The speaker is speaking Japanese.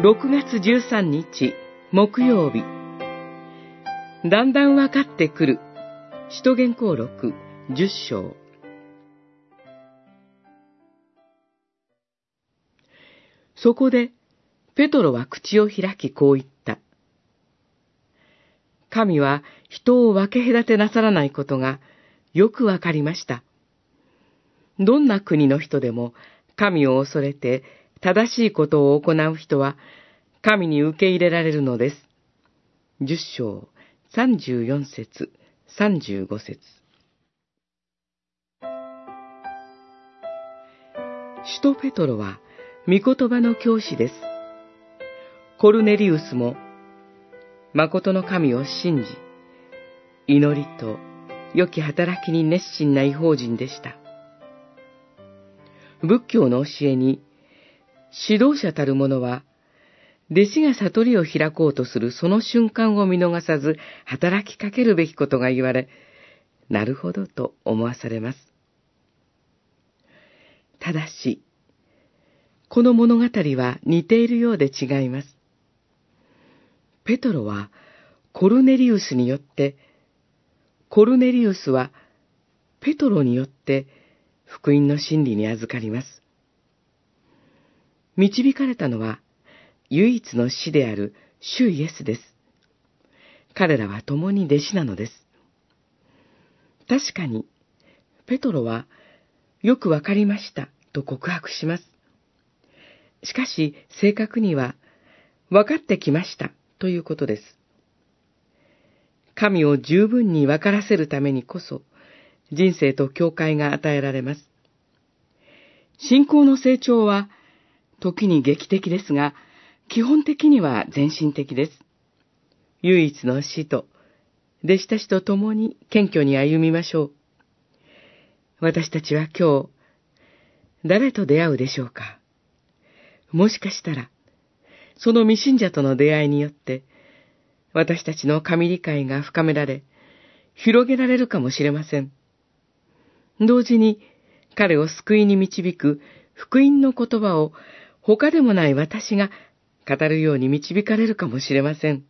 6月13日木曜日だんだん分かってくる使徒言行録10章そこでペトロは口を開きこう言った。神は人を分け隔てなさらないことがよくわかりました。どんな国の人でも神を恐れて正しいことを行う人は神に受け入れられるのです。十章三十四節三十五節首都ペトロは御言葉の教師です。コルネリウスも誠の神を信じ、祈りと良き働きに熱心な違法人でした。仏教の教えに、指導者たる者は、弟子が悟りを開こうとするその瞬間を見逃さず働きかけるべきことが言われ、なるほどと思わされます。ただし、この物語は似ているようで違います。ペトロはコルネリウスによって、コルネリウスはペトロによって福音の真理に預かります。導かれたのは唯一の死である主イエスです。彼らは共に弟子なのです。確かに、ペトロはよくわかりましたと告白します。しかし、正確には、分かってきましたということです。神を十分に分からせるためにこそ、人生と教会が与えられます。信仰の成長は、時に劇的ですが、基本的には全身的です。唯一の死と、弟子たちと共に謙虚に歩みましょう。私たちは今日、誰と出会うでしょうかもしかしたら、その未信者との出会いによって、私たちの神理解が深められ、広げられるかもしれません。同時に、彼を救いに導く福音の言葉を他でもない私が語るように導かれるかもしれません。